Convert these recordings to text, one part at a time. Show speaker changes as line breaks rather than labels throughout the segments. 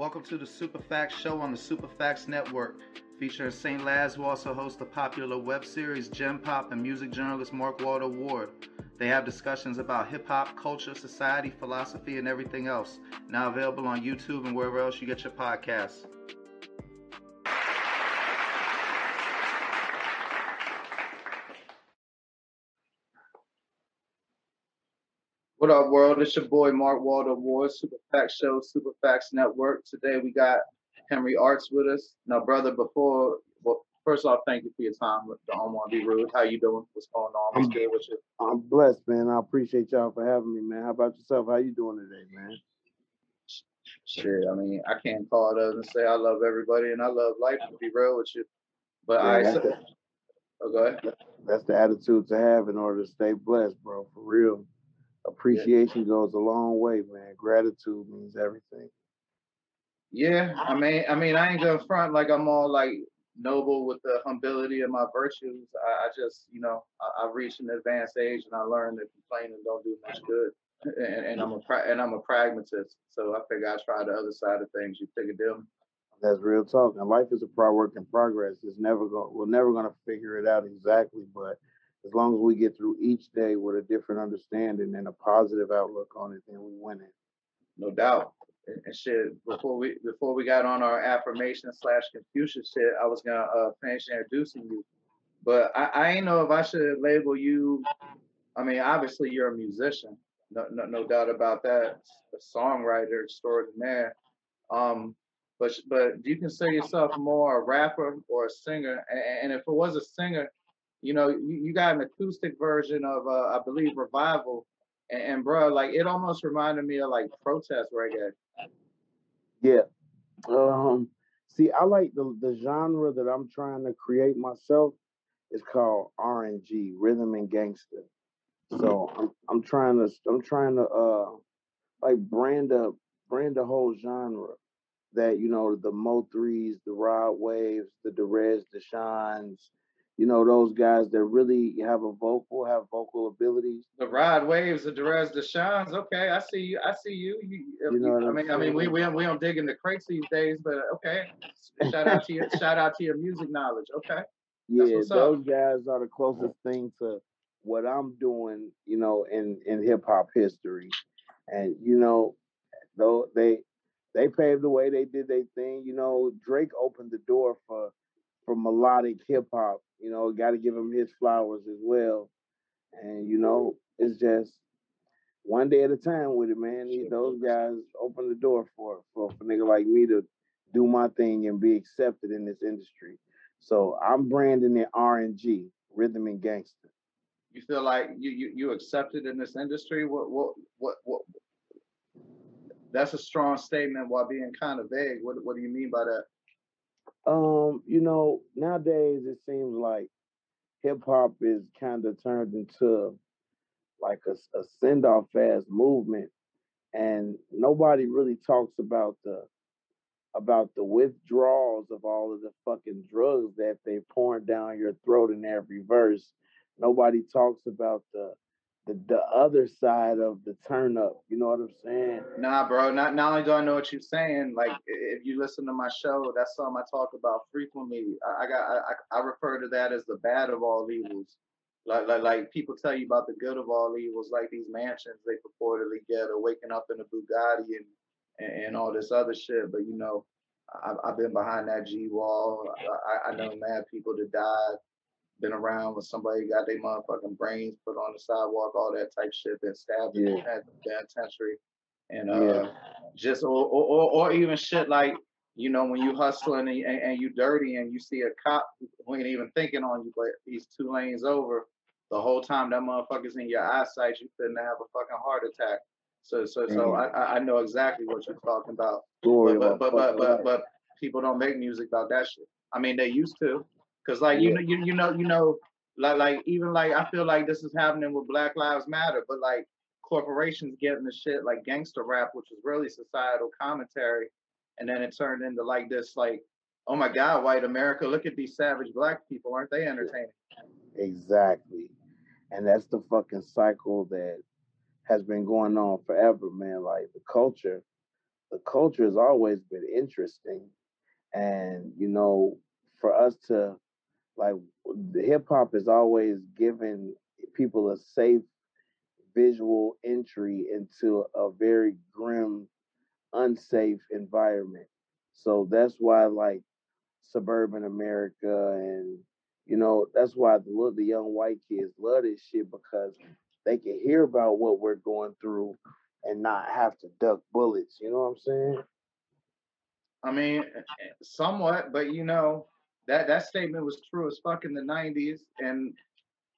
Welcome to the Superfacts Show on the Superfacts Network, featuring St. Laz, who also hosts the popular web series Gem Pop and music journalist Mark Waldo Ward. They have discussions about hip hop, culture, society, philosophy, and everything else. Now available on YouTube and wherever else you get your podcasts. What up, world? It's your boy Mark Waldo Ward, Super Facts Show, Super Facts Network. Today we got Henry Arts with us. Now, brother, before well, first off, thank you for your time. Don't want to be rude. How you doing? What's going on? What's
I'm,
good with you?
I'm blessed, man. I appreciate y'all for having me, man. How about yourself? How you doing today, man?
Shit, I mean, I can't call it other than say I love everybody and I love life. To be real with you, but
Yeah,
I.
that's
So,
the,
oh, go ahead.
that's the attitude to have in order to stay blessed, bro. For real. Appreciation goes a long way, man. Gratitude means everything.
Yeah, I mean, I mean, I ain't gonna front like I'm all like noble with the humility of my virtues. I, I just, you know, I, I reached an advanced age and I learned that complaining don't do much good. And, and I'm a pra- and I'm a pragmatist, so I figure I try the other side of things. You figure them.
That's real talk. And life is a pro work in progress. It's never going we're never gonna figure it out exactly, but as long as we get through each day with a different understanding and a positive outlook on it, then we win it.
no doubt. And shit, before we before we got on our affirmation slash Confucius shit, I was gonna uh, finish introducing you, but I, I ain't know if I should label you. I mean, obviously you're a musician, no no, no doubt about that, a songwriter extraordinaire. Um, but but do you consider yourself more a rapper or a singer? And, and if it was a singer, you know, you, you got an acoustic version of uh, I believe Revival, and, and bro, like it almost reminded me of like protest reggae.
Yeah. Um see I like the the genre that I'm trying to create myself is called RNG, rhythm and gangster. So I'm I'm trying to I'm trying to uh like brand a brand a whole genre that you know the Mo threes, the Rod Waves, the Derez, the Shines, you know those guys that really have a vocal, have vocal abilities.
The Rod Waves, the Derez De'Shon's. Okay, I see you. I see you. you,
You know
I mean, I mean, we we don't, we don't dig in the crates these days, but okay. Shout out to your shout out to your music knowledge. Okay,
Yeah,
what's up.
those guys are the closest thing to what I'm doing, you know, in in hip hop history. And you know, though they they paved the way, they did their thing. You know, Drake opened the door for for melodic hip hop. You know, got to give him his flowers as well. And you know, it's just one day at a time with it, man. Those guys open the door for for for nigga like me to do my thing and be accepted in this industry. So I'm branding it RNG, rhythm and gangster.
you feel like you you you accepted in this industry? What what what what? That's a strong statement while being kind of vague. What what do you mean by that?
Um, you know, nowadays it seems like hip hop is kind of turned into like a, a send off fast movement, and nobody really talks about the about the withdrawals of all of the fucking drugs that they pouring down your throat in every verse. Nobody talks about the the, the other side of the turn up. You know what I'm saying?
Nah, bro. Not not only do I know what you're saying, like if you listen to my show, that's something I talk about frequently. I, I got I, I refer to that as the bad of all evils. Like, like like people tell you about the good of all evils, like these mansions they purportedly get, or waking up in a Bugatti and and, and all this other shit. But you know, I, I've been behind that G wall. I, I know mad people to died. Been around when somebody got their motherfucking brains put on the sidewalk, all that type shit. Been stabbed in the
Yeah.
penitentiary, and
Yeah.
uh, just or, or or even shit like you know when you hustling and, and, and you dirty and you see a cop who ain't even thinking on you, but he's two lanes over. The whole time that motherfucker's in your eyesight, you finna have a fucking heart attack. So so so I I I know exactly what you're talking about. But but but but but, but people don't make music about that shit. I mean they used to, cause like you know you you know you know like like even like I feel like this is happening with Black Lives Matter, but like corporations getting the shit like gangster rap, which is really societal commentary, and then it turned into like this like oh my god white America look at these savage black people aren't they entertaining?
Exactly. And that's the fucking cycle that has been going on forever, man. Like the culture the culture has always been interesting, and you know, for us to like hip hop has always given people a safe visual entry into a very grim, unsafe environment. So that's why like suburban America and you know, that's why the the young white kids love this shit because they can hear about what we're going through and not have to duck bullets. You know what I'm saying?
I mean, somewhat, but you know, that that statement was true as fuck in the '90s, and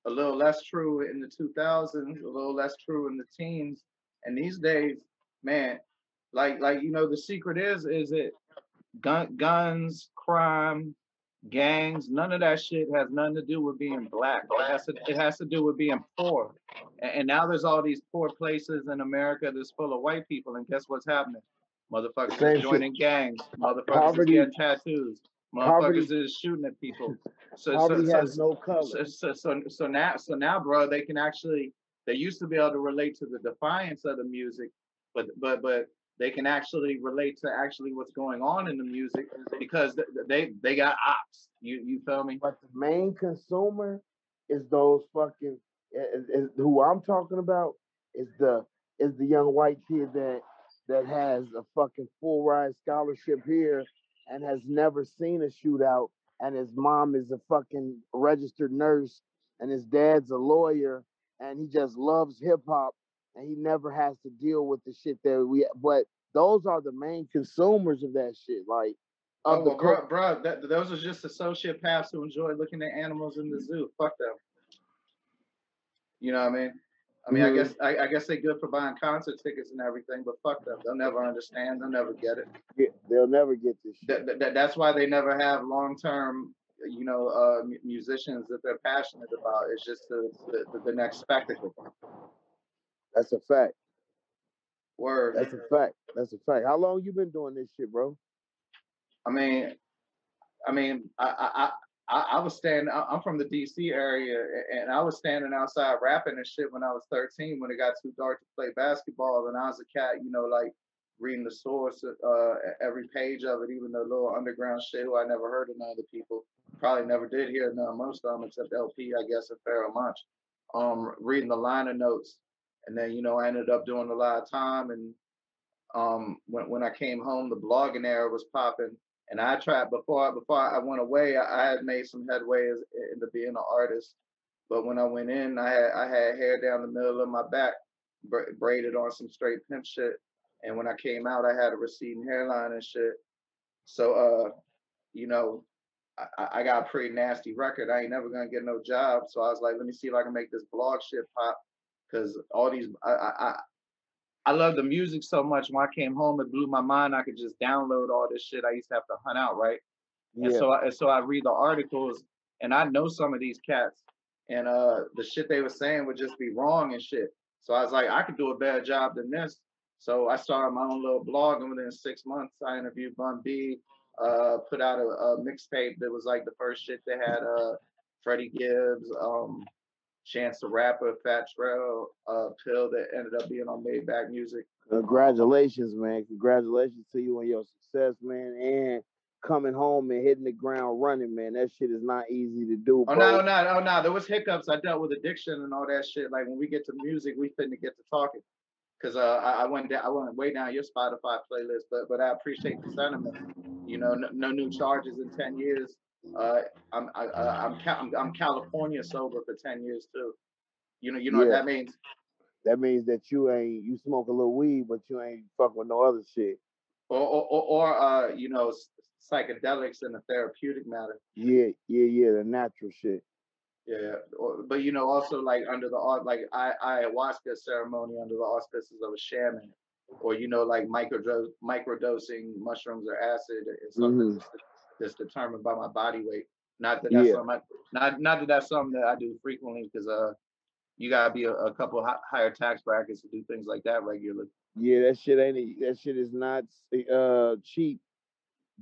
a little less true in the 2000s, a little less true in the teens, and these days, man, like like you know, the secret is is it gun, guns, crime, gangs, none of that shit has nothing to do with being black. It has to, it has to do with being poor. And, and now there's all these poor places in America that's full of white people, and guess what's happening? Motherfuckers are joining gangs. Motherfuckers poverty, are getting tattoos. Motherfuckers poverty, is shooting at people.
So, poverty so, has so, no color.
So, so, so, so now, so now, bro, they can actually. They used to be able to relate to the defiance of the music, but but but they can actually relate to actually what's going on in the music because they they got ops. You you feel me?
But the main consumer is those fucking is, is who I'm talking about is the is the young white kid that that has a fucking full ride scholarship here and has never seen a shootout and his mom is a fucking registered nurse and his dad's a lawyer and he just loves hip hop and he never has to deal with the shit that we. But those are the main consumers of that shit. Like,
of oh, well, bro, bro that, those are just sociopaths who enjoy looking at animals in the mm-hmm. zoo. Fuck them. You know what I mean? I mean, mm-hmm. I guess I, I, guess they're good for buying concert tickets and everything, but fuck them. They'll never understand. They'll never get it.
Yeah, they'll never get this shit.
That, that, that's why they never have long term, you know, uh, musicians that they're passionate about. It's just the, the, the next spectacle.
That's a fact.
Word.
That's a fact. That's a fact. How long you been doing this shit, bro?
I mean, I mean, I I I, I was standing. I'm from the D.C. area, and I was standing outside rapping and shit when I was 13. When it got too dark to play basketball, and I was a cat, you know, like reading the source, uh, every page of it, even the little underground shit who I never heard of none of the people. Probably never did hear none most of them except LP, I guess, and Pharoahe Monch. Um, reading the liner notes and then you know I ended up doing a lot of time and um when when I came home the blogging era was popping and I tried before before I went away I, I had made some headway into being an artist but when I went in I had I had hair down the middle of my back bra- braided on some straight pimp shit and when I came out I had a receding hairline and shit so uh you know I, I got a pretty nasty record. I ain't never gonna get no job. So I was like, let me see if I can make this blog shit pop because all these I, I I love the music so much. When I came home, it blew my mind. I could just download all this shit. I used to have to hunt out, right? Yeah. And so I, and so I read the articles, and I know some of these cats, and uh, the shit they were saying would just be wrong and shit. So I was like, I could do a better job than this. So I started my own little blog, and within six months, I interviewed Bun B, uh, put out a, a mixtape that was like the first shit that had uh, Freddie Gibbs, um, Chance the Rapper, Fat Trel, uh, Pill that ended up being on Maybach Music.
Congratulations, man. Congratulations to you on your success, man. And coming home and hitting the ground running, man. That shit is not easy to do.
Oh no, no, oh no. There was hiccups. I dealt with addiction and all that shit. Like when we get to music, we finna get to talking. Cause uh, I, I went down, I went way down your Spotify playlist, but but I appreciate the sentiment. You know, no, no new charges in ten years. Uh, I'm I, am i I'm I'm California sober for ten years too. You know you know yeah. what that means.
That means that you ain't you smoke a little weed, but you ain't fuck with no other shit.
Or or, or, or uh you know psychedelics in a therapeutic matter.
Yeah yeah yeah the natural shit.
Yeah, but you know also like under the like I ayahuasca ceremony under the auspices of a shaman, or you know like microdose microdosing mushrooms or acid something mm-hmm that's determined by my body weight. Not that that's yeah. something I, not not that that's something that I do frequently because uh you gotta be a, a couple higher tax brackets to do things like that regularly.
Yeah, that shit ain't that shit is not uh cheap.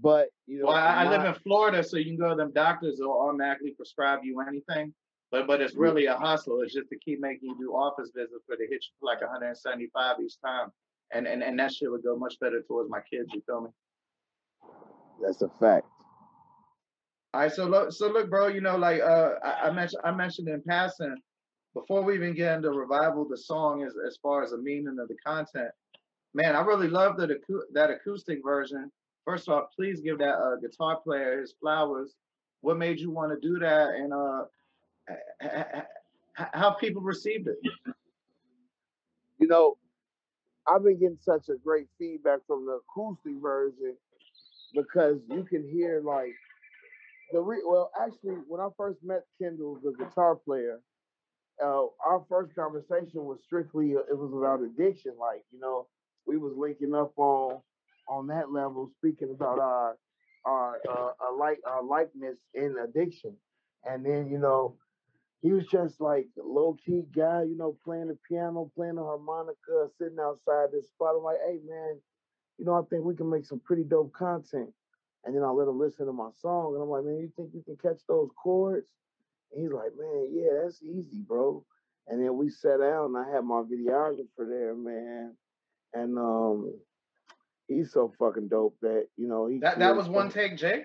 But you know,
well, I, I live in Florida, so you can go to them doctors they'll automatically prescribe you anything. But but it's really a hustle. It's just to keep making you do office visits, but they hit you for like 175 each time. and and and that shit would go much better towards my kids. You feel me?
That's a fact.
All right, so look, so look, bro. You know, like uh, I, I mentioned, I mentioned in passing before we even get into revival, the song as as far as the meaning of the content. Man, I really love that acou- that acoustic version. First off, please give that uh, guitar player his flowers. What made you want to do that, and uh, how people received it?
You know, I've been getting such a great feedback from the acoustic version because you can hear like the re- well actually when I first met Kendall, the guitar player, uh, our first conversation was strictly uh, it was about addiction. Like you know, we was linking up on on that level, speaking about our our uh, our like our likeness in addiction, and then you know he was just like low key guy, you know, playing the piano, playing the harmonica, sitting outside this spot. I'm like, hey man, you know, I think we can make some pretty dope content. And then I let him listen to my song, and I'm like, man, you think you can catch those chords? And he's like, man, yeah, that's easy, bro. And then we sat down, and I had my videographer there, man, and um, he's so fucking dope that you know he.
That that was one
some-
take, Jake.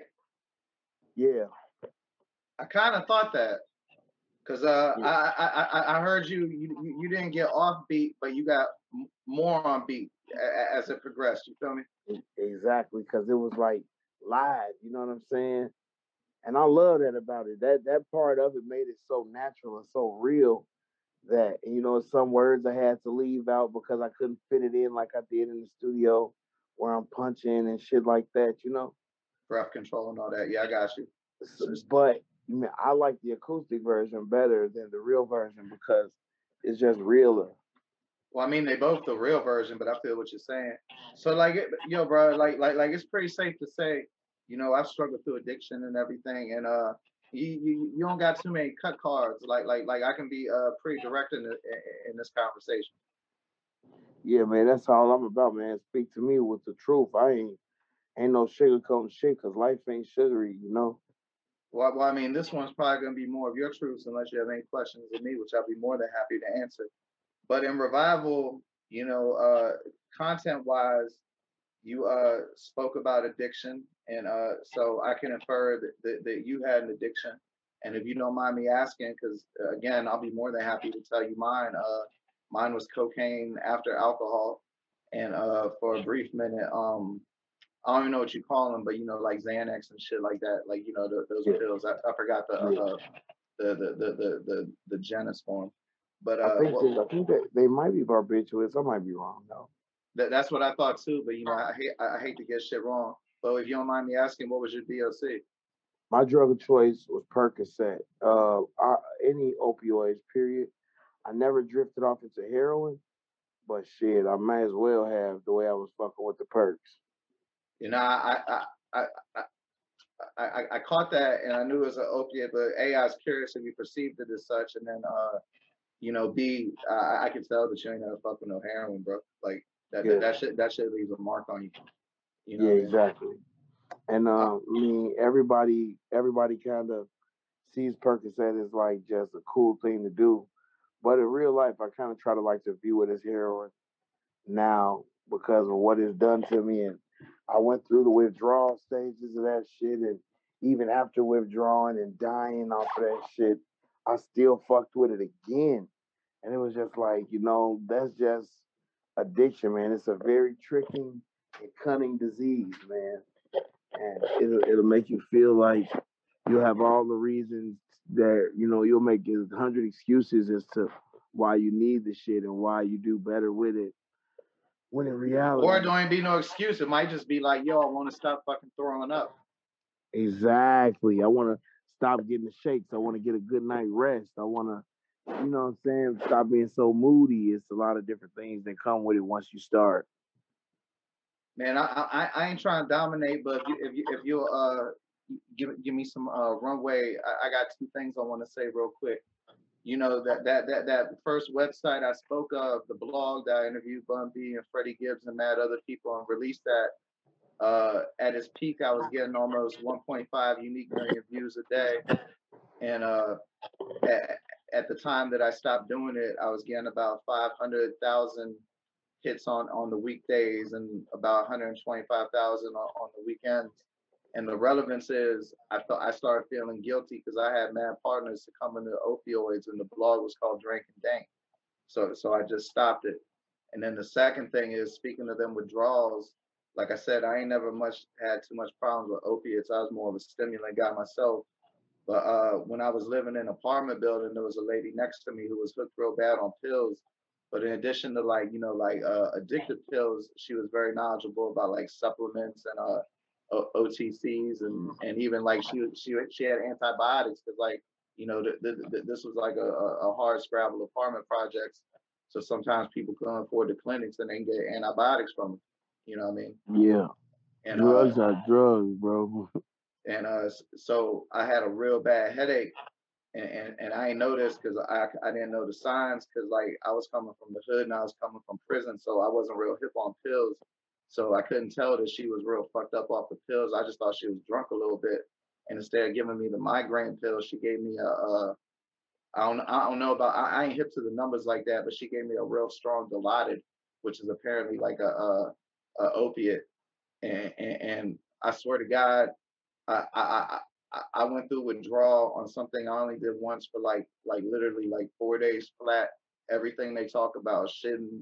Yeah,
I kind of thought that because uh,
Yeah.
I, I I I heard you, you you didn't get off beat, but you got more on beat as it progressed. You feel me?
Exactly, because it was like live, you know what I'm saying? And I love that about it. That that part of it made it so natural and so real that you know some words I had to leave out because I couldn't fit it in like I did in the studio where I'm punching and shit like that, you know.
Breath control and all that. Yeah, I got you.
But I, mean, I like the acoustic version better than the real version because it's just realer.
Well, I mean, they both the real version, but I feel what you're saying. So, like, it, yo, bro, like, like, like, it's pretty safe to say, you know, I've struggled through addiction and everything, and uh, you, you, you don't got too many cut cards. Like, like, like, I can be uh pretty direct in the, in this conversation.
Yeah, man, that's all I'm about, man. Speak to me with the truth. I ain't ain't no sugarcoating shit because life ain't sugary, you know.
Well, well, I mean, this one's probably gonna be more of your truths, unless you have any questions of me, which I'll be more than happy to answer. But in revival, you know, uh, content-wise, you uh spoke about addiction, and uh, so I can infer that, that, that you had an addiction. And if you don't mind me asking, because again, I'll be more than happy to tell you mine. Uh, mine was cocaine after alcohol, and uh, for a brief minute, um, I don't even know what you call them, but you know, like Xanax and shit like that. Like you know, the, those
Yeah.
pills. I, I forgot the, uh, the, the the the the the genus form, but
I
uh,
think
what-
they, I think that they might be barbiturates. I might be wrong though.
that, that's what I thought too. But you know, I hate I I hate to get shit wrong. But if you don't mind me asking, what was your DOC?
My drug of choice was Percocet. Uh, I, any opioids, period. I never drifted off into heroin, but shit, I might as well have the way I was fucking with the perks.
You know, I I I I, I, I, I caught that and I knew it was an opiate, but A, I was curious if you perceived it as such, and then uh, you know, B, I, I can tell that you ain't never fucking no heroin, bro. Like that
Yeah.
that, that shit that shit leaves a mark on you. You know,
yeah,
what I mean?
exactly. And uh, I mean, everybody, everybody kind of sees Percocet as like just a cool thing to do, but in real life, I kind of try to like to view it as heroin now because of what it's done to me, and I went through the withdrawal stages of that shit, and even after withdrawing and dying off of that shit, I still fucked with it again, and it was just like, you know, that's just addiction, man. It's a very tricky and cunning disease, man. And it'll it'll make you feel like you'll have all the reasons that you know you'll make a hundred excuses as to why you need the shit and why you do better with it. When in reality,
Or it don't even be no excuse. It might just be like, yo, I want to stop fucking throwing up.
exactly, I want to stop getting the shakes. I want to get a good night rest. I want to, you know, what I'm saying, stop being so moody. It's a lot of different things that come with it once you start.
Man, I I, I ain't trying to dominate, but if you if you if you'll uh give give me some uh runway, I, I got two things I want to say real quick. You know that that that that first website I spoke of, the blog that I interviewed Bun B and Freddie Gibbs and mad other people and released that. Uh, at its peak, I was getting almost 1.5 unique million views a day, and uh, at, at the time that I stopped doing it, I was getting about 500,000 hits on on the weekdays and about 125,000 on, on the weekends. And the relevance is, I thought I started feeling guilty because I had mad partners to come into opioids, and the blog was called Drink and Dank. So so I just stopped it. And then the second thing is speaking of them withdrawals. Like I said, I ain't never much had too much problems with opiates. I was more of a stimulant guy myself. But uh, when I was living in an apartment building, there was a lady next to me who was hooked real bad on pills. But in addition to like, you know, like uh, addictive pills, she was very knowledgeable about like supplements and uh, o- OTCs and and even like she she she had antibiotics because like you know th- th- th- this was like a, a hard scrabble apartment projects. So sometimes people couldn't afford the clinics and they can get antibiotics from them. You know what I mean?
Yeah.
And
drugs
uh,
are drugs, bro.
and uh, so I had a real bad headache, and and, I know this because I I didn't know the signs because like I was coming from the hood and I was coming from prison, so I wasn't real hip on pills, so I couldn't tell that she was real fucked up off the pills. I just thought she was drunk a little bit, and instead of giving me the migraine pills, she gave me a. a I don't I don't know about I, I ain't hip to the numbers like that, but she gave me a real strong Dilaudid, which is apparently like a, a, a opiate, and, and and I swear to God, I I I went through withdrawal on something I only did once for like like literally like four days flat. Everything they talk about, shitting,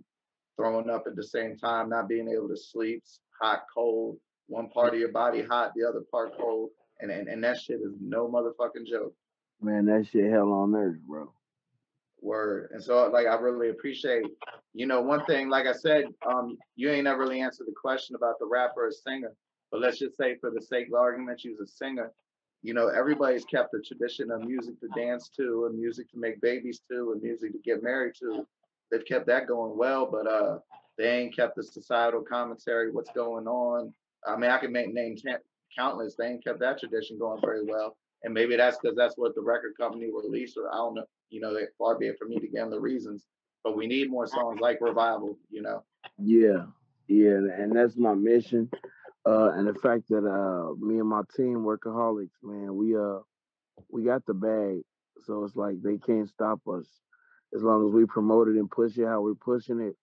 throwing up at the same time, not being able to sleep, hot, cold, one part of your body hot, the other part cold, and and, and that shit is no motherfucking joke.
Man, that shit hell on earth, bro.
Word. And so like I really appreciate, you know, one thing, like I said, um, you ain't never really answered the question about the rapper or singer. But let's just say for the sake of argument, she's a singer. You know, everybody's kept the tradition of music to dance to and music to make babies to and music to get married to. They've kept that going well, but uh they ain't kept the societal commentary, what's going on. I mean, I can make name countless. They ain't kept that tradition going very well. And maybe that's because that's what the record company released, or I don't know you know, far be it for me to give them the reasons. But we need more songs like Revival, you know.
Yeah, yeah, and that's my mission. Uh, and the fact that uh, me and my team, workaholics, man, we uh, we got the bag, so it's like they can't stop us as long as we promote it and push it how we're pushing it.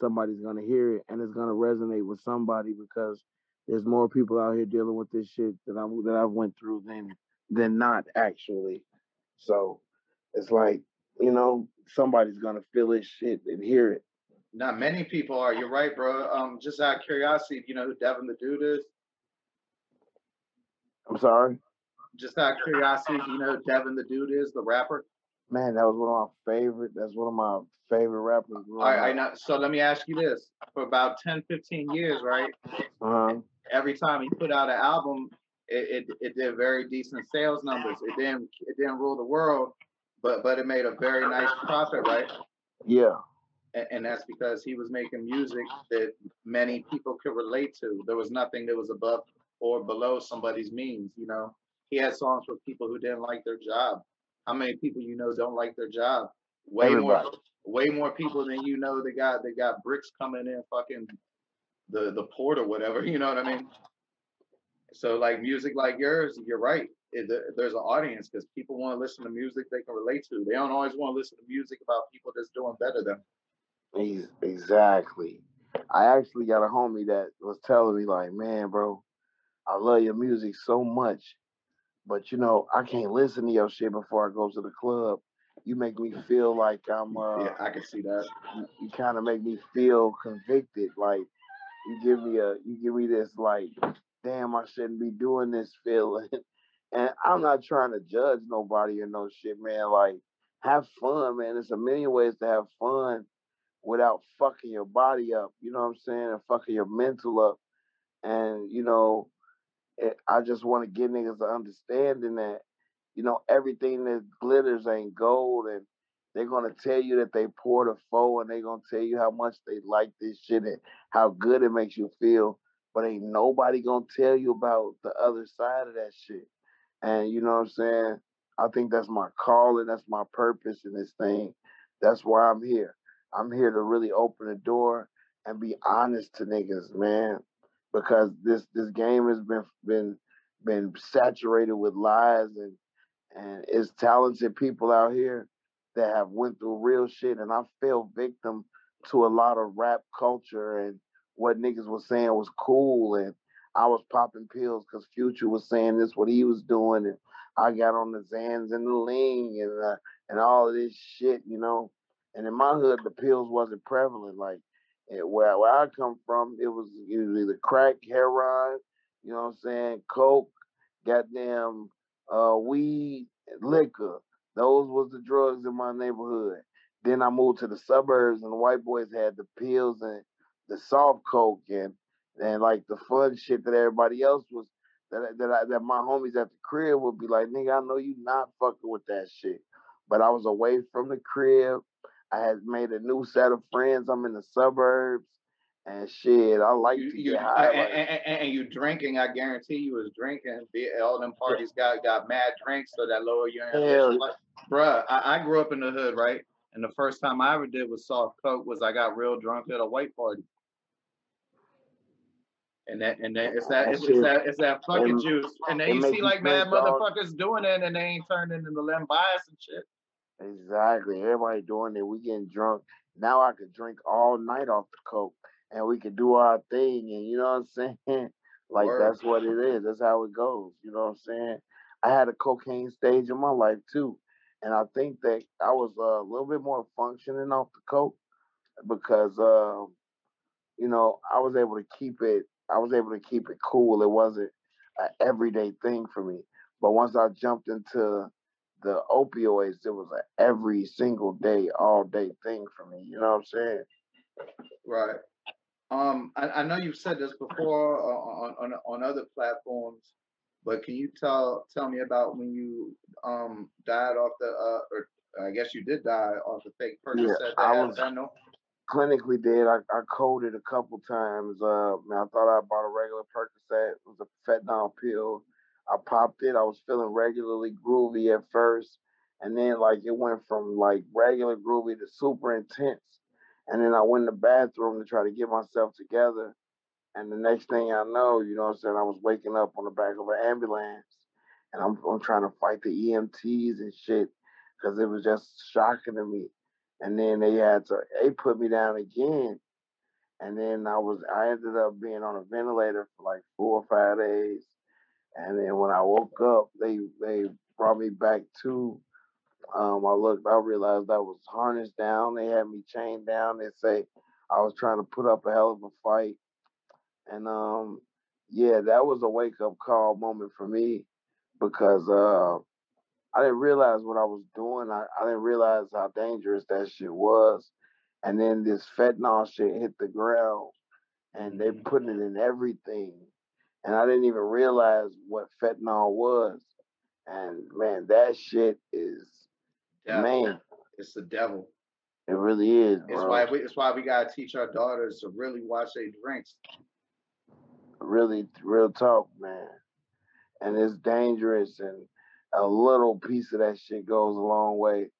Somebody's gonna hear it, and it's gonna resonate with somebody because there's more people out here dealing with this shit that I that I've went through than than not actually. So it's like you know somebody's gonna feel this shit and hear it.
Not many people are. You're right, bro. Um, just out of curiosity, you know who Devin the Dude is?
I'm sorry.
Just out of curiosity, do you know who Devin the Dude is, the rapper?
Man, that was one of my favorite. That's one of my favorite rappers.
All right, I know. So let me ask you this: for about 10, 15 years, right?
Uh-huh.
Every time he put out an album, it, it, it did very decent sales numbers. It didn't it didn't rule the world, but but it made a very nice profit, right?
Yeah.
And, and that's because he was making music that many people could relate to. There was nothing that was above or below somebody's means. You know, he had songs for people who didn't like their job. How many people you know don't like their job? Way
Everybody.
more, way more people than you know. They got they got bricks coming in, fucking the the port or whatever. You know what I mean? So like music like yours, you're right. It, there- there's an audience because people want to listen to music they can relate to. They don't always want to listen to music about people that's doing better than.
Ex- Exactly. I actually got a homie that was telling me like, man, bro, I love your music so much, but you know, I can't listen to your shit before I go to the club. You make me feel like I'm uh
Yeah, I can see that.
you, you kind of make me feel convicted. Like you give me a you give me this like, damn, I shouldn't be doing this feeling. And I'm not trying to judge nobody or no shit, man. Like, have fun, man. There's a million ways to have fun without fucking your body up. You know what I'm saying? And fucking your mental up. And you know, it, I just want to get niggas an understanding that you know everything that glitters ain't gold, and they're gonna tell you that they poured a foe, and they're gonna tell you how much they like this shit and how good it makes you feel. But ain't nobody gonna tell you about the other side of that shit. And you know what I'm saying? I think that's my calling, that's my purpose in this thing. That's why I'm here. I'm here to really open the door and be honest to niggas, man. Because this this game has been been been saturated with lies and and it's talented people out here that have went through real shit and I fell victim to a lot of rap culture and what niggas was saying was cool and I was popping pills because Future was saying this what he was doing and I got on the Xans and the Lean and uh, and all of this shit, you know. And in my hood, the pills wasn't prevalent. Like eh, where where I come from, it was either crack, heroin, you know what I'm saying, coke, goddamn uh, weed, liquor. Those was the drugs in my neighborhood. Then I moved to the suburbs, and the white boys had the pills and the soft coke and and like the fun shit that everybody else was that that I, that my homies at the crib would be like, nigga, I know you not fucking with that shit, but I was away from the crib. I had made a new set of friends. I'm in the suburbs. And shit, I like
You,
to
you
get high.
and, and, and, and you drinking. I guarantee you was drinking. All them parties got got mad drinks, so that lower your
hell,
bruh, I, I grew up in the hood, right? And the first time I ever did was soft coke was I got real drunk at a white party. And that and that it's that it's, it's that it's that fucking juice. And then you see like mad
think, dog.
motherfuckers doing it and they ain't turning into them bias and shit.
Exactly. Everybody doing it. We getting drunk. Now I could drink all night off the coke and we could do our thing. And you know what I'm saying? like
Word.
that's what it is. That's how it goes. You know what I'm saying? I had a cocaine stage in my life too. And I think that I was uh, a little bit more functioning off the coke because, uh, you know, I was able to keep it, I was able to keep it cool. It wasn't an everyday thing for me. But once I jumped into the opioids, it was an every single day, all day thing for me. You know what I'm saying?
Right. Um, I, I know you've said this before uh, on, on on other platforms, but can you tell tell me about when you um died off the uh or I guess you did die off the fake
Yeah,
Percocet that
I was
fentanyl?
clinically dead. I, I coded a couple times. Uh, I thought I bought a regular Percocet. It was a fentanyl pill. I popped it. I was feeling regularly groovy at first, and then like it went from like regular groovy to super intense. And then I went in the bathroom to try to get myself together. And the next thing I know, you know what I'm saying, I was waking up on the back of an ambulance, and I'm I'm trying to fight the EMTs and shit because it was just shocking to me. And then they had to they put me down again, and then I was I ended up being on a ventilator for like four or five days. And then when I woke up, they they brought me back to. Um, I looked, I realized I was harnessed down. They had me chained down. They say I was trying to put up a hell of a fight, and um, yeah, that was a wake up call moment for me because uh, I didn't realize what I was doing. I, I didn't realize how dangerous that shit was. And then this fentanyl shit hit the ground, and they
Mhm.
putting it in everything, and I didn't even realize what fentanyl was. And man, that shit is
Devil.
man,
It's the devil.
it really is,
It's
bro.
why we it's why we gotta teach our daughters to really watch their drinks.
Really, real talk, man. And it's dangerous, and a little piece of that shit goes a long way.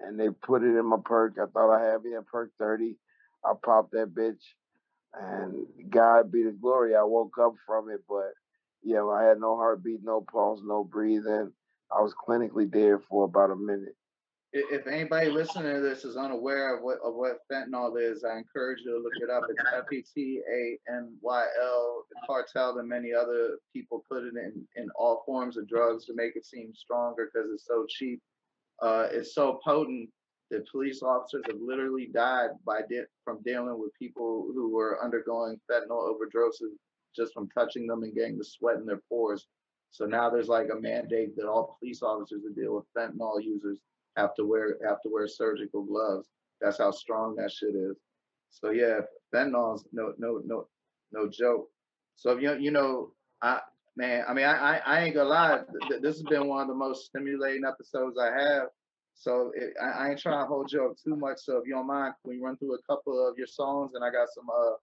And they put it in my perk. I thought I had me a perk 30. I popped that bitch, and God be the glory. I woke up from it, but yeah, I had no heartbeat, no pulse, no breathing. I was clinically dead for about a minute.
If anybody listening to this is unaware of what of what fentanyl is, I encourage you to look it up. It's F E T A N Y L. Cartel and many other people put it in in all forms of drugs to make it seem stronger because it's so cheap. Uh, it's so potent that police officers have literally died by de- from dealing with people who were undergoing fentanyl overdoses just from touching them and getting the sweat in their pores. So now there's like a mandate that all police officers that deal with fentanyl users have to wear have to wear surgical gloves. That's how strong that shit is. So yeah, fentanyl's no no no no joke. So you you know I man I mean I I, I ain't gonna lie th- th- this has been one of the most stimulating episodes I have. So it, I, I ain't trying to hold you up too much. So if you don't mind, we run through a couple of your songs and I got some uh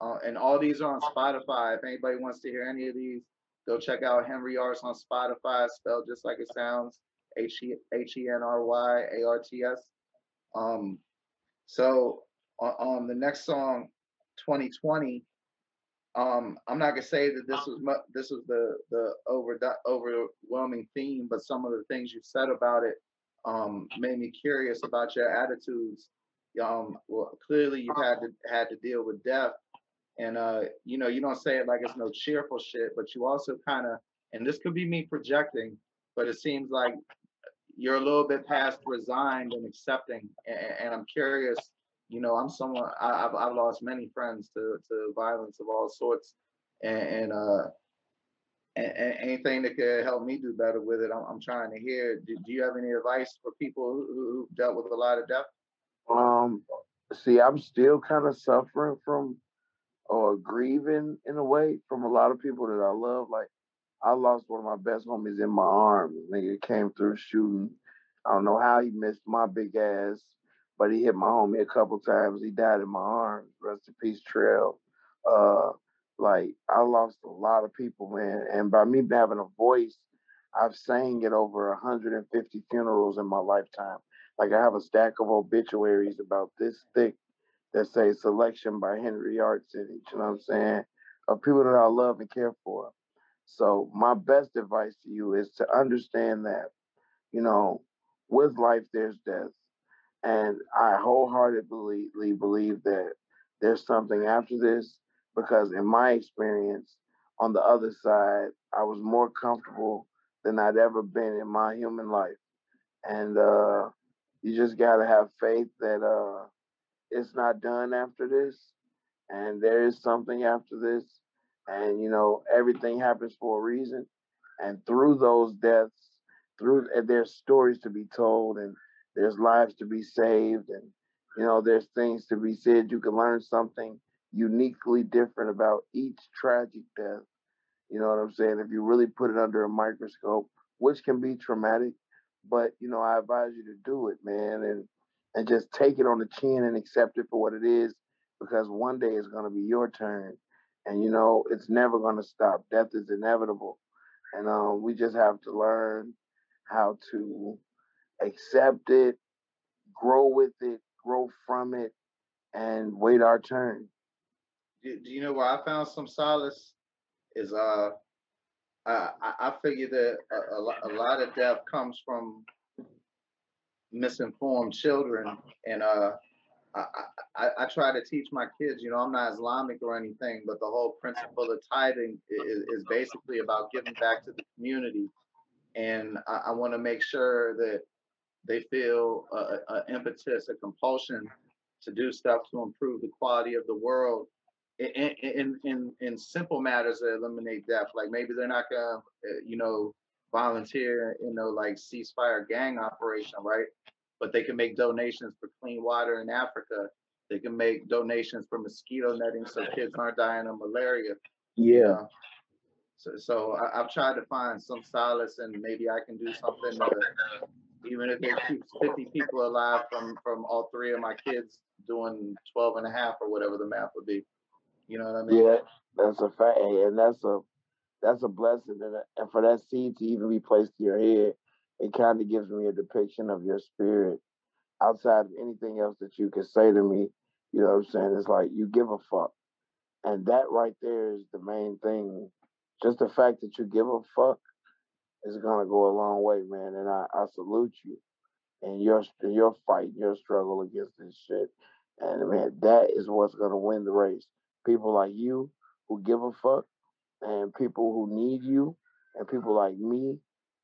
uh, and all these are on Spotify. If anybody wants to hear any of these, go check out Henry Arts on Spotify, spelled just like it sounds, H E H E N R Y A R T S. Um, so on, on the next song, 2020. Um, I'm not gonna say that this was mu- this was the the over overwhelming theme, but some of the things you said about it um, made me curious about your attitudes. um, well, clearly you've had to had to deal with death, and uh, you know, you don't say it like it's no cheerful shit, but you also kind of, and this could be me projecting, but it seems like you're a little bit past resigned and accepting, and, and I'm curious. You know, I'm someone I, I've I've lost many friends to to violence of all sorts, and, and uh, anything that could help me do better with it, I'm, I'm trying to hear. Do, do you have any advice for people who, who- who've dealt with a lot of death?
Um, see, I'm still kind of suffering from or grieving in a way from a lot of people that I love. Like I lost one of my best homies in my arms. Nigga came through shooting. I don't know how he missed my big ass, but he hit my homie a couple times. He died in my arms. Rest in peace, Trail. Uh, like I lost a lot of people, man. And by me having a voice, I've sang at over 150 funerals in my lifetime. Like I have a stack of obituaries about this thick that say selection by Henry Arts in it. You know what I'm saying? Of people that I love and care for. So my best advice to you is to understand that, you know, with life there's death. And I wholeheartedly believe that there's something after this because in my experience on the other side, I was more comfortable than I'd ever been in my human life. And uh you just gotta have faith that uh it's not done after this and there is something after this and you know everything happens for a reason and through those deaths through there's stories to be told and there's lives to be saved and you know there's things to be said you can learn something uniquely different about each tragic death you know what i'm saying? If you really put it under a microscope which can be traumatic but you know i advise you to do it man and and just take it on the chin and accept it for what it is because one day it's to be your turn and you know it's never to stop. Death is inevitable and um, we just have to learn how to accept it grow with it grow from it and wait our turn
Do, do you know where I found some solace? Is uh, I I figure that a, a, lot of death comes from misinformed children, and uh, I, I I try to teach my kids. You know, I'm not Islamic or anything, but the whole principle of tithing is, is basically about giving back to the community, and I, I want to make sure that they feel a a impetus, a compulsion to do stuff to improve the quality of the world in in in, in simple matters that eliminate death. Like maybe they're not gonna, uh, you know, volunteer in no like ceasefire gang operation, right? But they can make donations for clean water in Africa. They can make donations for mosquito netting so kids aren't dying of malaria. You
yeah
know? So, so I, I've tried to find some solace, and maybe I can do something to, even if it keeps 50 people alive from from all three of my kids doing 12 and a half or whatever the math would be. You know what I mean?
yeah that's a fact and that's a that's a blessing and, and for that seed to even be placed in your head it kind of gives me a depiction of your spirit. Outside of anything else that you can say to me you know what i'm saying? It's like you give a fuck. And that right there is the main thing. Just the fact that you give a fuck is gonna go a long way man and i, I salute you. And your your fight your struggle against this shit and man that is what's gonna win the race people like you who give a fuck and people who need you and people like me.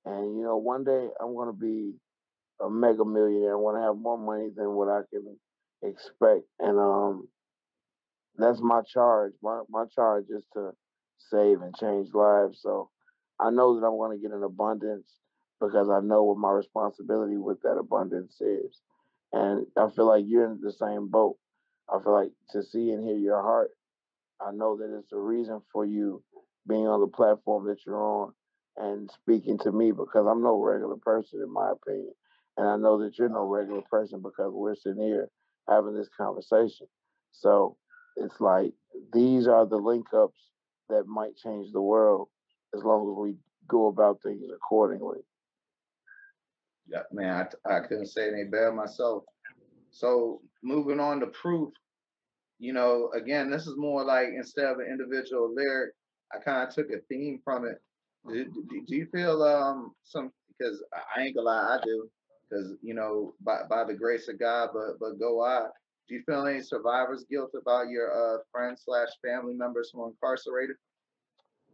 And you know, one day I'm gonna be a mega millionaire. I want to have more money than what I can expect, and um, that's my charge. My my charge is to save and change lives. So I know that I'm gonna get an abundance because I know what my responsibility with that abundance is, and I feel like you're in the same boat. I feel like to see and hear your heart I know that it's a reason for you being on the platform that you're on and speaking to me because I'm no regular person, in my opinion. And I know that you're no regular person because we're sitting here having this conversation. So it's like these are the link ups that might change the world as long as we go about things accordingly.
Yeah, man, I, I couldn't say any better myself. So moving on to proof, you know, again, this is more like instead of an individual lyric, I kind of took a theme from it. Do, do, do you feel um some because I ain't gonna lie, I do because you know by by the grace of God, but but go I Do you feel any survivor's guilt about your uh, friends slash family members who are incarcerated?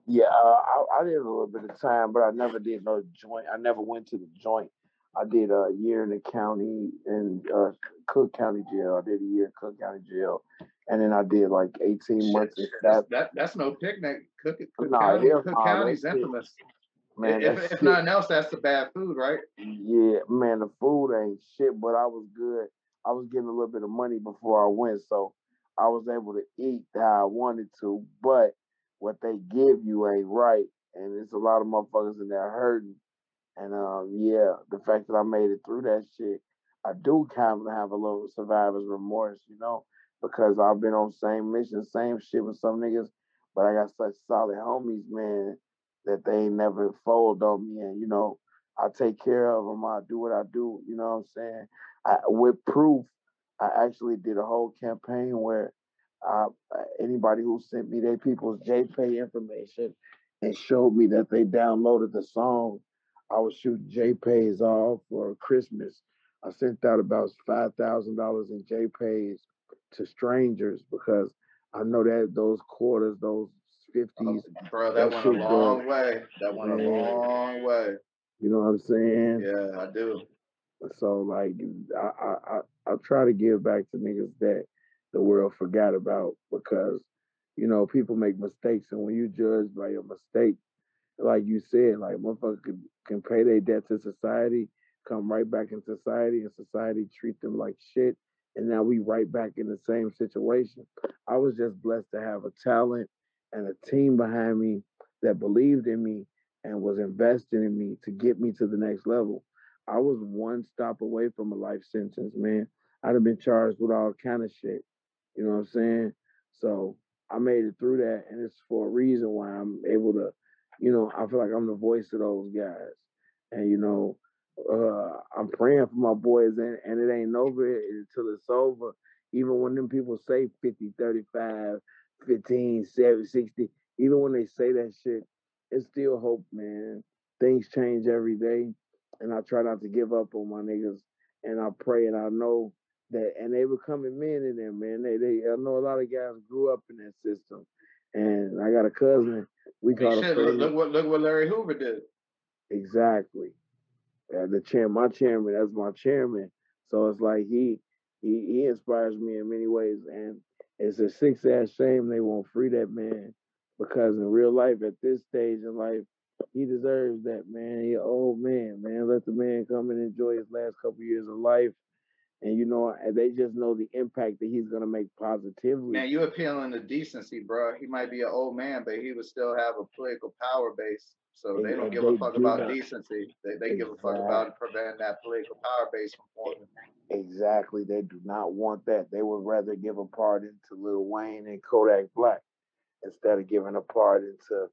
Yeah, uh, I, I did a little bit of time, but I never did no joint. I never went to the joint. I did a year in the county in uh, Cook County Jail. I did a year in Cook County Jail, and then I did like eighteen
Shit,
months
shit, that's, that, that's no picnic. Cook, Cook
Nah,
County, Cook
nah,
County's
that
infamous.
Man,
if, if nothing else, that's the bad food, right?
Yeah, man, the food ain't shit, but I was good. I was getting a little bit of money before I went, so I was able to eat how I wanted to. But what they give you ain't right, and there's a lot of motherfuckers in there hurting. And um, yeah, the fact that I made it through that shit, I do kind of have a little survivor's remorse, you know, because I've been on same mission, same shit with some niggas, but I got such solid homies, man, that they never fold on me, and you know. I take care of them. I do what I do. You know what I'm saying? I, with proof, I actually did a whole campaign where anybody who sent me their people's JPay information and showed me that they downloaded the song, I was shooting JPays off for Christmas. I sent out about five thousand dollars in JPays to strangers because I know that those quarters, those oh, fifties,
Bro, that,
That
went a long way. That went a long way.
you know what I'm saying?
Yeah, I do.
So like I, I I I try to give back to niggas that the world forgot about because you know people make mistakes and when you judge by your mistake, like you said, like motherfuckers can, can pay their debt to society, come right back in society, and society treat them like shit, and now we right back in the same situation. I was just blessed to have a talent and a team behind me that believed in me and was investing in me to get me to the next level. I was one stop away from a life sentence, man. I'd have been charged with all kind of shit. You know what I'm saying? So I made it through that, and it's for a reason why I'm able to, you know, I feel like I'm the voice of those guys. And you know, uh, I'm praying for my boys, and, and it ain't over until it's over. Even when them people say 50, 35, 15, 7, 60, even when they say that shit, it's still hope, man. Things change every day and I try not to give up on my niggas. And I pray and I know that, and they becoming men in there, man. They, they, I know a lot of guys grew up in that system, and I got a cousin. We
Hey,
call
shit, look, look what look what Larry Hoover did.
exactly. Uh, the chair, my chairman, that's my chairman. So it's like he, he, he inspires me in many ways, and it's a six ass shame they won't free that man because in real life, at this stage in life, he deserves that, man. He old man, man. Let the man come and enjoy his last couple years of life. And you know, and they just know the impact that he's gonna make positively.
Man, you appealing to decency, bro. He might be an old man, but he would still have a political power base. So
And-
they don't give a fuck about
not.
decency. They they give a fuck about preventing that political power base from forming.
Exactly. They do not want that. They would rather give a pardon to Lil Wayne and Kodak Black instead of giving a pardon to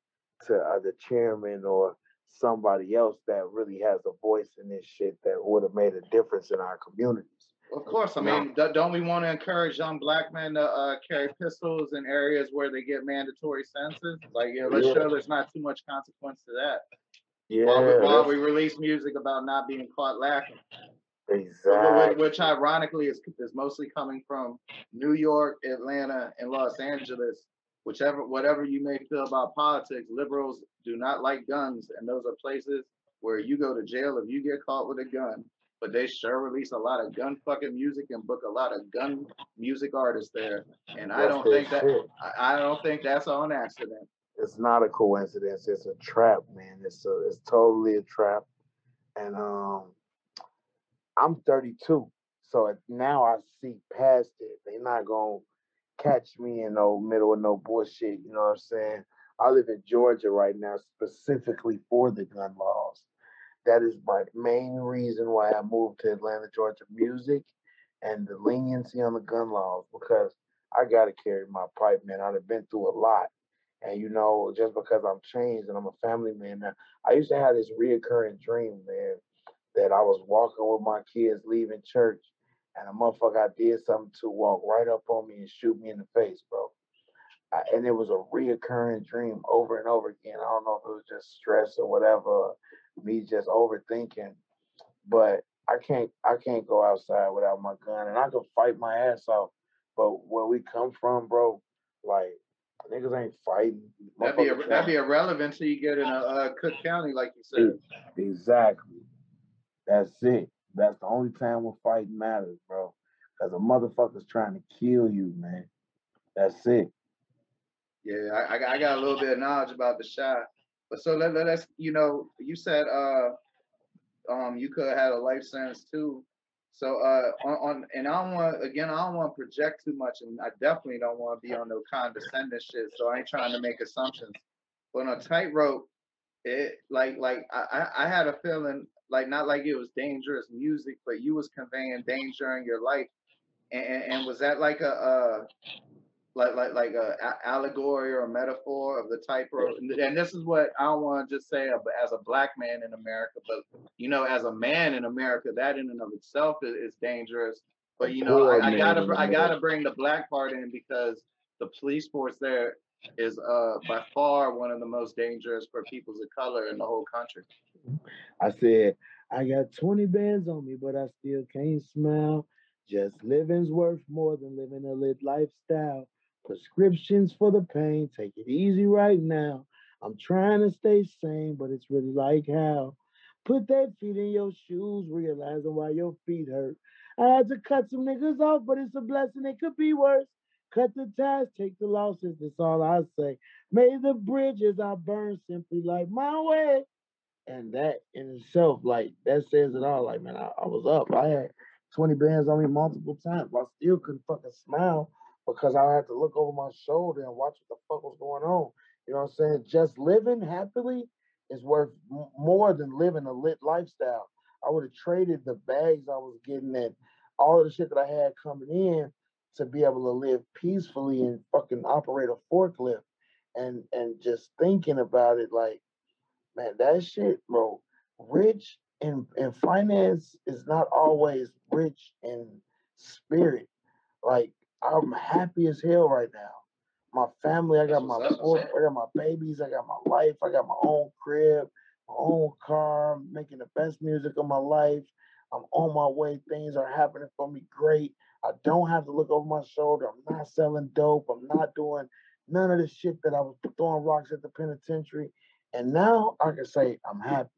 to uh, the chairman or somebody else that really has a voice in this shit that would have made a difference in our communities.
Of course, I mean, do- don't we want to encourage young black men to uh, carry pistols in areas where they get mandatory sentences? Like, yeah, let's
Yeah.
show there's not too much consequence to that.
Yeah,
while, we, while we release music about not being caught lacking.
Exactly.
wh- Which ironically is, is mostly coming from New York, Atlanta, and Los Angeles. Whichever, whatever you may feel about politics, liberals do not like guns, and those are places where you go to jail if you get caught with a gun. But they sure release a lot of gun fucking music and book a lot of gun music artists there. And I don't think that
shit.
I, I don't think that's on accident.
it's not a coincidence. It's a trap, man. It's a, it's totally a trap. And um, I'm 32, so now I see past it. They're not gonna catch me in no middle of no bullshit. You know what I'm saying? I live in Georgia right now, specifically for the gun laws. That is my main reason why I moved to Atlanta, Georgia. Music and the leniency on the gun laws because I gotta carry my pipe, man. I've been through a lot. And you know, just because I'm changed and I'm a family man now, I used to have this reoccurring dream, man, that I was walking with my kids leaving church and a motherfucker I did something to walk right up on me and shoot me in the face, bro. I, and it was a reoccurring dream over and over again. I don't know if it was just stress or whatever, me just overthinking. But I can't I can't go outside without my gun, and I can fight my ass off. But where we come from, bro, like niggas ain't fighting.
That'd be a, that'd be irrelevant till you get in a uh, Cook County, like you said.
Exactly. That's it. That's the only time when fighting matters, bro. Cause a motherfucker's trying to kill you, man. That's it.
Yeah, I, I got a little bit of knowledge about the shot. So let, let us, you know, you said uh um you could have had a life sentence too. So uh on, on and I don't want again I don't want to project too much and I definitely don't want to be on no condescending shit. So I ain't trying to make assumptions. But on a tightrope, it like like I, I had a feeling like not like it was dangerous music, but you was conveying danger in your life. And, and was that like a, uh like like like a, allegory or a metaphor of the tightrope. And this is what I don't want to just say as a black man in America, but you know, as a man in America, that in and of itself is, is dangerous. But you know, I, I gotta I gotta bring the black part in because the police force there is uh by far one of the most dangerous for peoples of color in the whole country.
I said, I got 20 bands on me, but I still can't smile. Just living's worth more than living a lit lifestyle prescriptions for the pain. Take it easy right now. I'm trying to stay sane, but it's really like how. Put that feet in your shoes, realizing why your feet hurt. I had to cut some niggas off, but it's a blessing. It could be worse. Cut the ties, take the losses. That's all I say. May the bridges I burn simply like my way. And that in itself, like that says it all. Like, man, I, I was up. I had 20 bands on me multiple times. I still couldn't fucking smile because I had to look over my shoulder and watch what the fuck was going on. You know what I'm saying? Just living happily is worth more than living a lit lifestyle. I would have traded the bags I was getting and all of the shit that I had coming in to be able to live peacefully and fucking operate a forklift. And and just thinking about it, like, man, that shit, bro. Rich in in finance is not always rich in spirit. Like I'm happy as hell right now. My family, I got my four, I got my babies, I got my life, I got my own crib, my own car, I'm making the best music of my life. I'm on my way. Things are happening for me great. I don't have to look over my shoulder. I'm not selling dope. I'm not doing none of the shit that I was throwing rocks at the penitentiary. And now I can say I'm happy.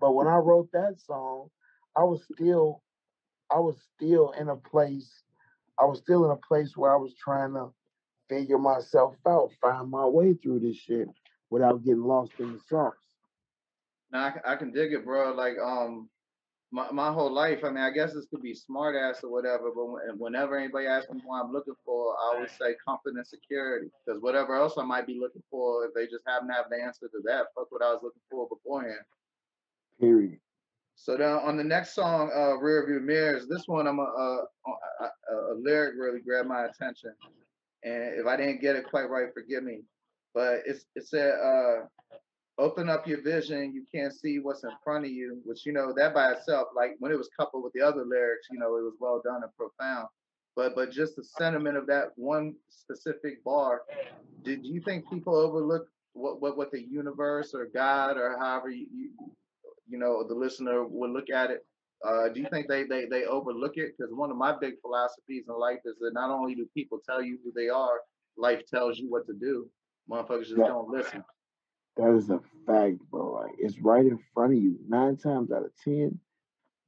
But when I wrote that song, I was still, I was still in a place I was still in a place where I was trying to figure myself out, find my way through this shit without getting lost in the sauce.
Now I, I can dig it, bro. Like um, my my whole life. I mean, I guess this could be smart ass or whatever, but when, whenever anybody asks me what I'm looking for, I always say comfort and security. Because whatever else I might be looking for, if they just happen to have the answer to that, fuck what I was looking for beforehand.
Period.
So now on the next song, uh, Rear View Mirrors, this one I'm a, a, a, a, lyric really grabbed my attention, and if I didn't get it quite right, forgive me. But it's it said, uh, "Open up your vision, you can't see what's in front of you." Which you know that by itself, like when it was coupled with the other lyrics, you know, it was well done and profound. But but just the sentiment of that one specific bar, did you think people overlook what what what the universe or God or however you, you you know the listener would look at it uh, do you think they they they overlook it? Because one of my big philosophies in life is that not only do people tell you who they are life tells you what to do. Motherfuckers just that, don't listen.
that is a fact bro. Like it's right in front of you. Nine times out of ten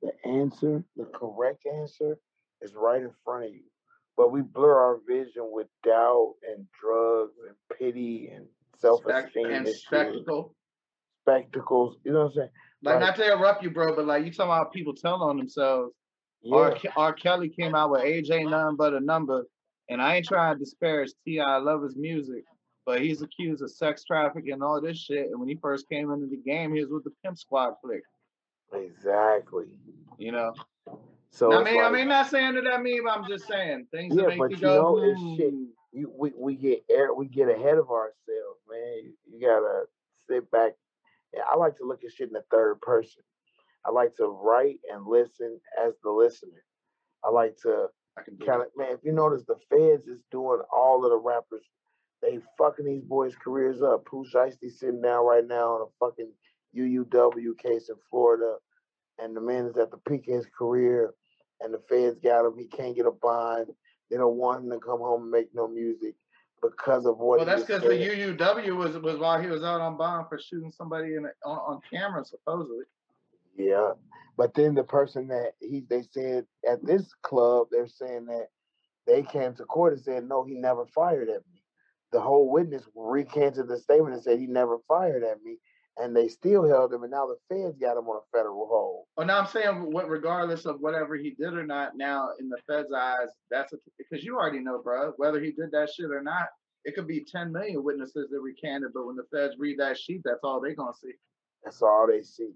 the answer the correct answer is right in front of you. But we blur our vision with doubt and drugs and pity and self-esteem
and, and spectacle.
Spectacles you know what i'm saying
like, right. not to interrupt you, bro, but like you talking about people telling on themselves. Yeah. R. R. Kelly came out with age ain't nothing but a number, and I ain't trying to disparage T.I. I love his music, but he's accused of sex trafficking and all this shit. And when he first came into the game, he was with the Pimp Squad Clique.
Exactly.
You know. So I mean, like, I mean, not saying that I mean, but I'm just saying things yeah, that make you go. Know,
hmm. shit. You, we we get air, we get ahead of ourselves, man. You, you gotta sit back I like to look at shit in the third person. I like to write and listen as the listener. I like to kind of man. If you notice, the feds is doing all of the rappers. They fucking these boys' careers up. Pooh Shiesty sitting down right now on a fucking UUW case in Florida, and the man is at the peak of his career, and the feds got him. He can't get a bond. They don't want him to come home and make no music because of what.
Well, that's because the UUW was was while he was out on bond for shooting somebody in on, on camera supposedly.
Yeah, but then the person that he they said at this club, they're saying that they came to court and said no, he never fired at me. The whole witness recanted the statement and said he never fired at me, and they still held him, and now the feds got him on a federal hold.
Oh, now I'm saying, what regardless of whatever he did or not, now in the feds' eyes, that's a because you already know, bro, whether he did that shit or not, it could be 10 million witnesses that recanted, but when the feds read that sheet, that's all they're gonna see.
That's all they see.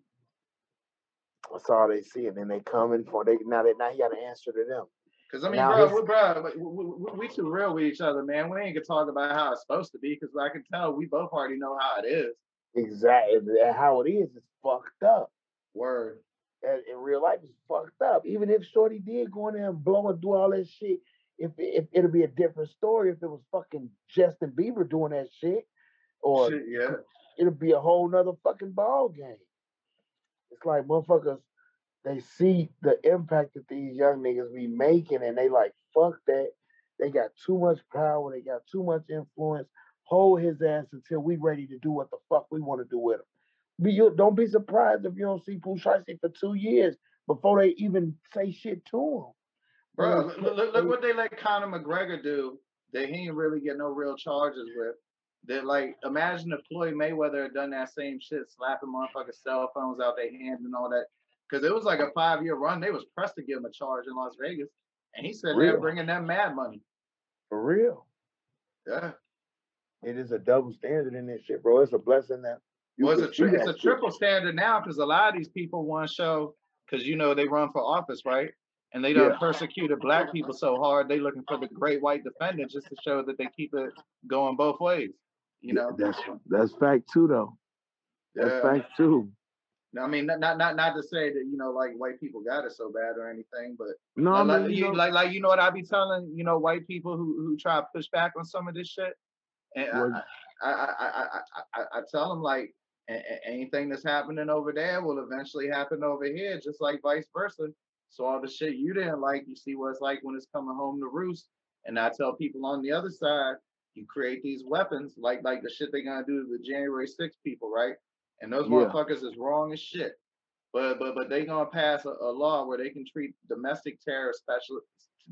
That's all they see, and then they come in for they now they now you got an answer to them.
Cause I mean, now bro, we, bro, we, we, we, too real with each other, man. We ain't gonna talk about how it's supposed to be, cause I can tell we both already know how it is.
Exactly, how it is it's fucked up.
Word.
And in real life, it's fucked up. Even if Shorty did go in there and blow and do all that shit, if, if it'll be a different story if it was fucking Justin Bieber doing that shit, or
shit, yeah,
it'll be a whole nother fucking ball game. It's like motherfuckers, they see the impact that these young niggas be making, and they like fuck that. They got too much power. They got too much influence. Hold his ass until we ready to do what the fuck we want to do with him. Be you, don't be surprised if you don't see Pooh Shiesty for two years before they even say shit to him.
Bro, look, look, look what they let Conor McGregor do that he didn't really get no real charges with. That like imagine if Floyd Mayweather had done that same shit, slapping motherfucking cell phones out their hands and all that. Because it was like a five year run. They was pressed to give him a charge in Las Vegas, and he said they're bringing them mad money.
For real.
Yeah.
It is a double standard in this shit, bro. It's a blessing that.
well, it's a tri- it's a triple standard now because a lot of these people want to show because you know they run for office, right? and they don't yeah. persecuted black people so hard. They looking for the great white defendant just to show that they keep it going both ways. You know,
that's that's fact too, though. That's yeah. fact too.
Now, I mean, not not not to say that you know, like white people got it so bad or anything, but
no,
like,
I
mean, you, like like you know what I be telling you know white people who who try to push back on some of this shit, and I, I, I, I, I I tell them like anything that's happening over there will eventually happen over here, just like vice versa. So all the shit you didn't like, you see what it's like when it's coming home to roost. And I tell people on the other side, you create these weapons like like the shit they're gonna do to the January 6 people, right? And those yeah. motherfuckers is wrong as shit. But but but they gonna pass a, a law where they can treat domestic terrorists, special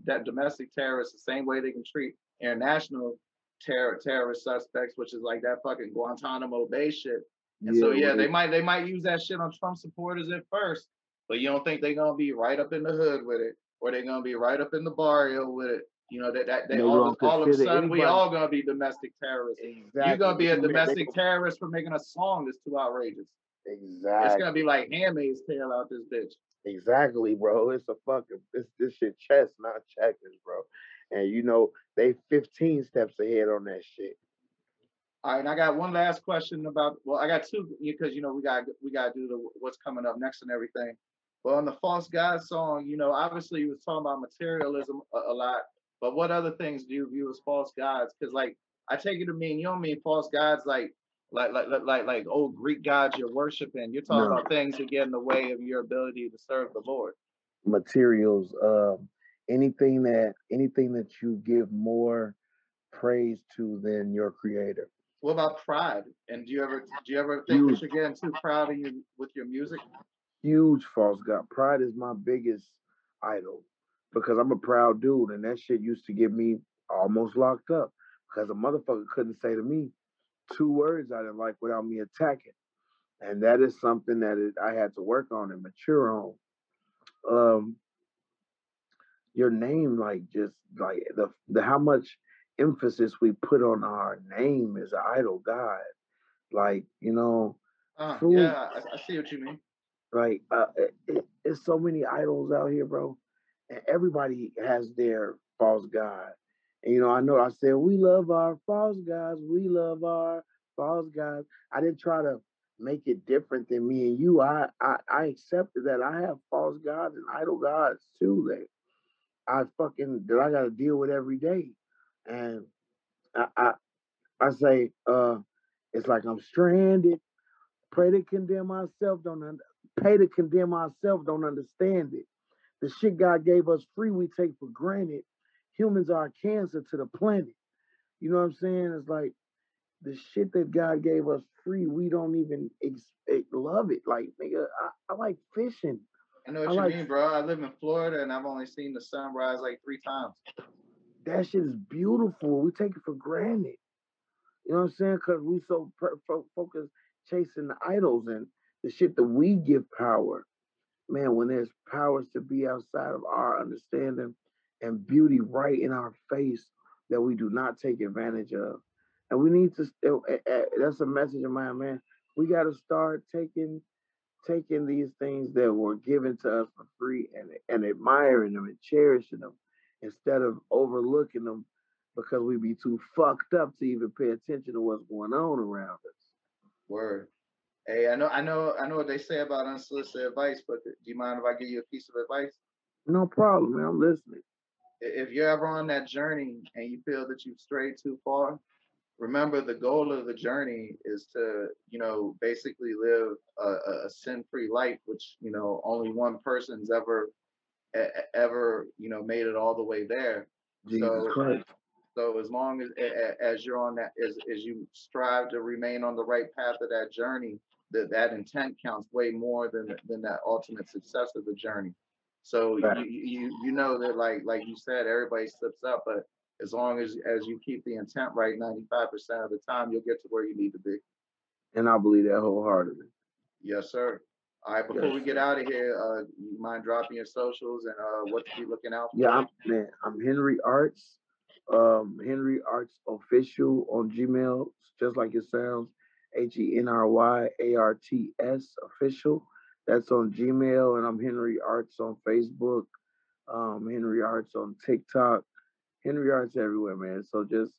that domestic terrorists the same way they can treat international terror terrorist suspects, which is like that fucking Guantanamo Bay shit. And yeah, so yeah, they might they might use that shit on Trump supporters at first, but you don't think they're gonna be right up in the hood with it, or they're gonna be right up in the barrio with it. You know that that they all, all of a sudden anybody. we all gonna be domestic terrorists. Exactly. You're gonna be a domestic terrorist for making a song that's too outrageous.
Exactly.
It's gonna be like Handmaid's Tale out this bitch.
Exactly, bro. It's a fucking this this shit chess, not checkers, bro. And you know they 15 steps ahead on that shit.
All right, and I got one last question about. Well, I got two because you know we got we got to do the what's coming up next and everything. Well, on the False God song, you know, obviously you was talking about materialism a, a lot, but what other things do you view as false gods? Because like I take it to mean you don't mean false gods like like like like like old Greek gods you're worshiping. You're talking no. about things that get in the way of your ability to serve the Lord.
Materials, um, anything that anything that you give more praise to than your creator.
What about pride? And do you ever do you ever think you, that you're getting too proud of you with your music?
huge false god. Pride is my biggest idol because I'm a proud dude, and that shit used to get me almost locked up because a motherfucker couldn't say to me two words I didn't like without me attacking, and that is something that it, I had to work on and mature on. Um, your name, like just like the the how much emphasis we put on our name as an idol god, like you know.
Uh, yeah, I, I see what you mean.
Like, uh, it, it, it's so many idols out here, bro, and everybody has their false god. And you know, I know I said we love our false gods, we love our false gods. I didn't try to make it different than me and you. I I, I accepted that I have false gods and idol gods too. That I fucking that I got to deal with every day, and I I, I say uh, it's like I'm stranded. Pray to condemn myself. Don't pay to condemn ourselves don't understand it. The shit God gave us free, we take for granted. Humans are cancer to the planet. You know what I'm saying? It's like the shit that God gave us free, we don't even ex- ex- love it. Like, nigga, I, I like fishing.
I know what
I
you
like-
mean, bro. I live in Florida and I've only seen the sunrise like three times.
That shit is beautiful. We take it for granted. You know what I'm saying? Because we so per- fo- focused chasing the idols and the shit that we give power. Man, when there's powers to be outside of our understanding and beauty right in our face that we do not take advantage of. And we need to, eh, eh, that's a message of mine, man. We got to start taking taking these things that were given to us for free and, and admiring them and cherishing them instead of overlooking them because we be too fucked up to even pay attention to what's going on around us.
Word. Hey, I know, I know, I know what they say about unsolicited advice, but do you mind if I give you a piece of advice?
No problem, man. I'm listening.
If you're ever on that journey and you feel that you've strayed too far, remember the goal of the journey is to, you know, basically live a, a- sin-free life, which you know only one person's ever, ever, you know, made it all the way there.
Jesus
So-
Christ.
So as long as as you're on that, as as you strive to remain on the right path of that journey, that that intent counts way more than than that ultimate success of the journey. So
Right.
you, you you know that like like you said, everybody slips up, but as long as as you keep the intent right, ninety five percent of the time, you'll get to where you need to be.
And I believe that wholeheartedly.
Yes, sir. All right, before
Yes,
we get out of here, uh, you mind dropping your socials and uh, what to be looking out for?
Yeah, I'm man, I'm Henry Arts. Um, Henry Arts official on Gmail, just like it sounds. H E N R Y A R T S official. That's on Gmail, and I'm Henry Arts on Facebook. Um, Henry Arts on TikTok. Henry Arts everywhere, man. So just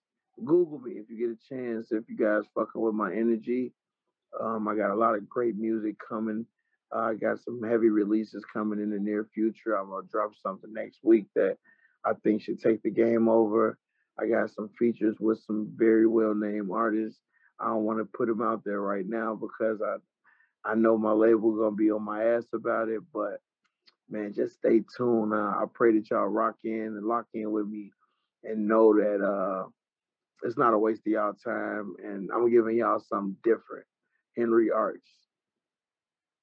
Google me if you get a chance. If you guys fucking with my energy, um, I got a lot of great music coming. Uh, I got some heavy releases coming in the near future. I'm gonna drop something next week that I think should take the game over. I got some features with some very well named artists. I don't want to put them out there right now because I I know my label gonna be on my ass about it. But man, just stay tuned. Uh, I pray that y'all rock in and lock in with me and know that uh, it's not a waste of y'all time. And I'm giving y'all something different. Henry Arts.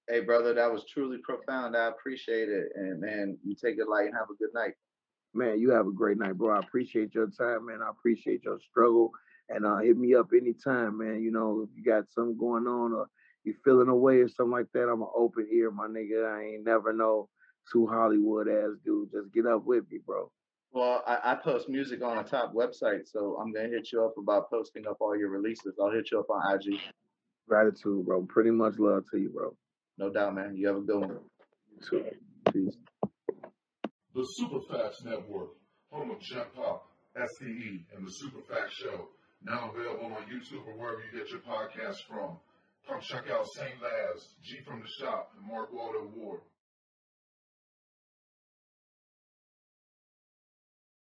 Hey, brother, that was truly profound. I appreciate it. And man, you take it light and have a good night.
Man, you have a great night, bro. I appreciate your time, man. I appreciate your struggle. And uh, hit me up anytime, man. You know, if you got something going on or you feeling away or something like that, I'm an open ear, my nigga. I ain't never know two Hollywood ass dude. Just get up with me, bro.
Well, I, I post music on a top website, so I'm gonna hit you up about posting up all your releases. I'll hit you up on IG.
Gratitude, bro. Pretty much love to you, bro.
No doubt, man. You have a good one.
Too. Peace.
The Superfacts Network, home of Jet Pop, SCE, and the Superfacts Show, now available on YouTube or wherever you get your podcasts from. Come check out St. Laz, G from the Shop, and Mark Walsh.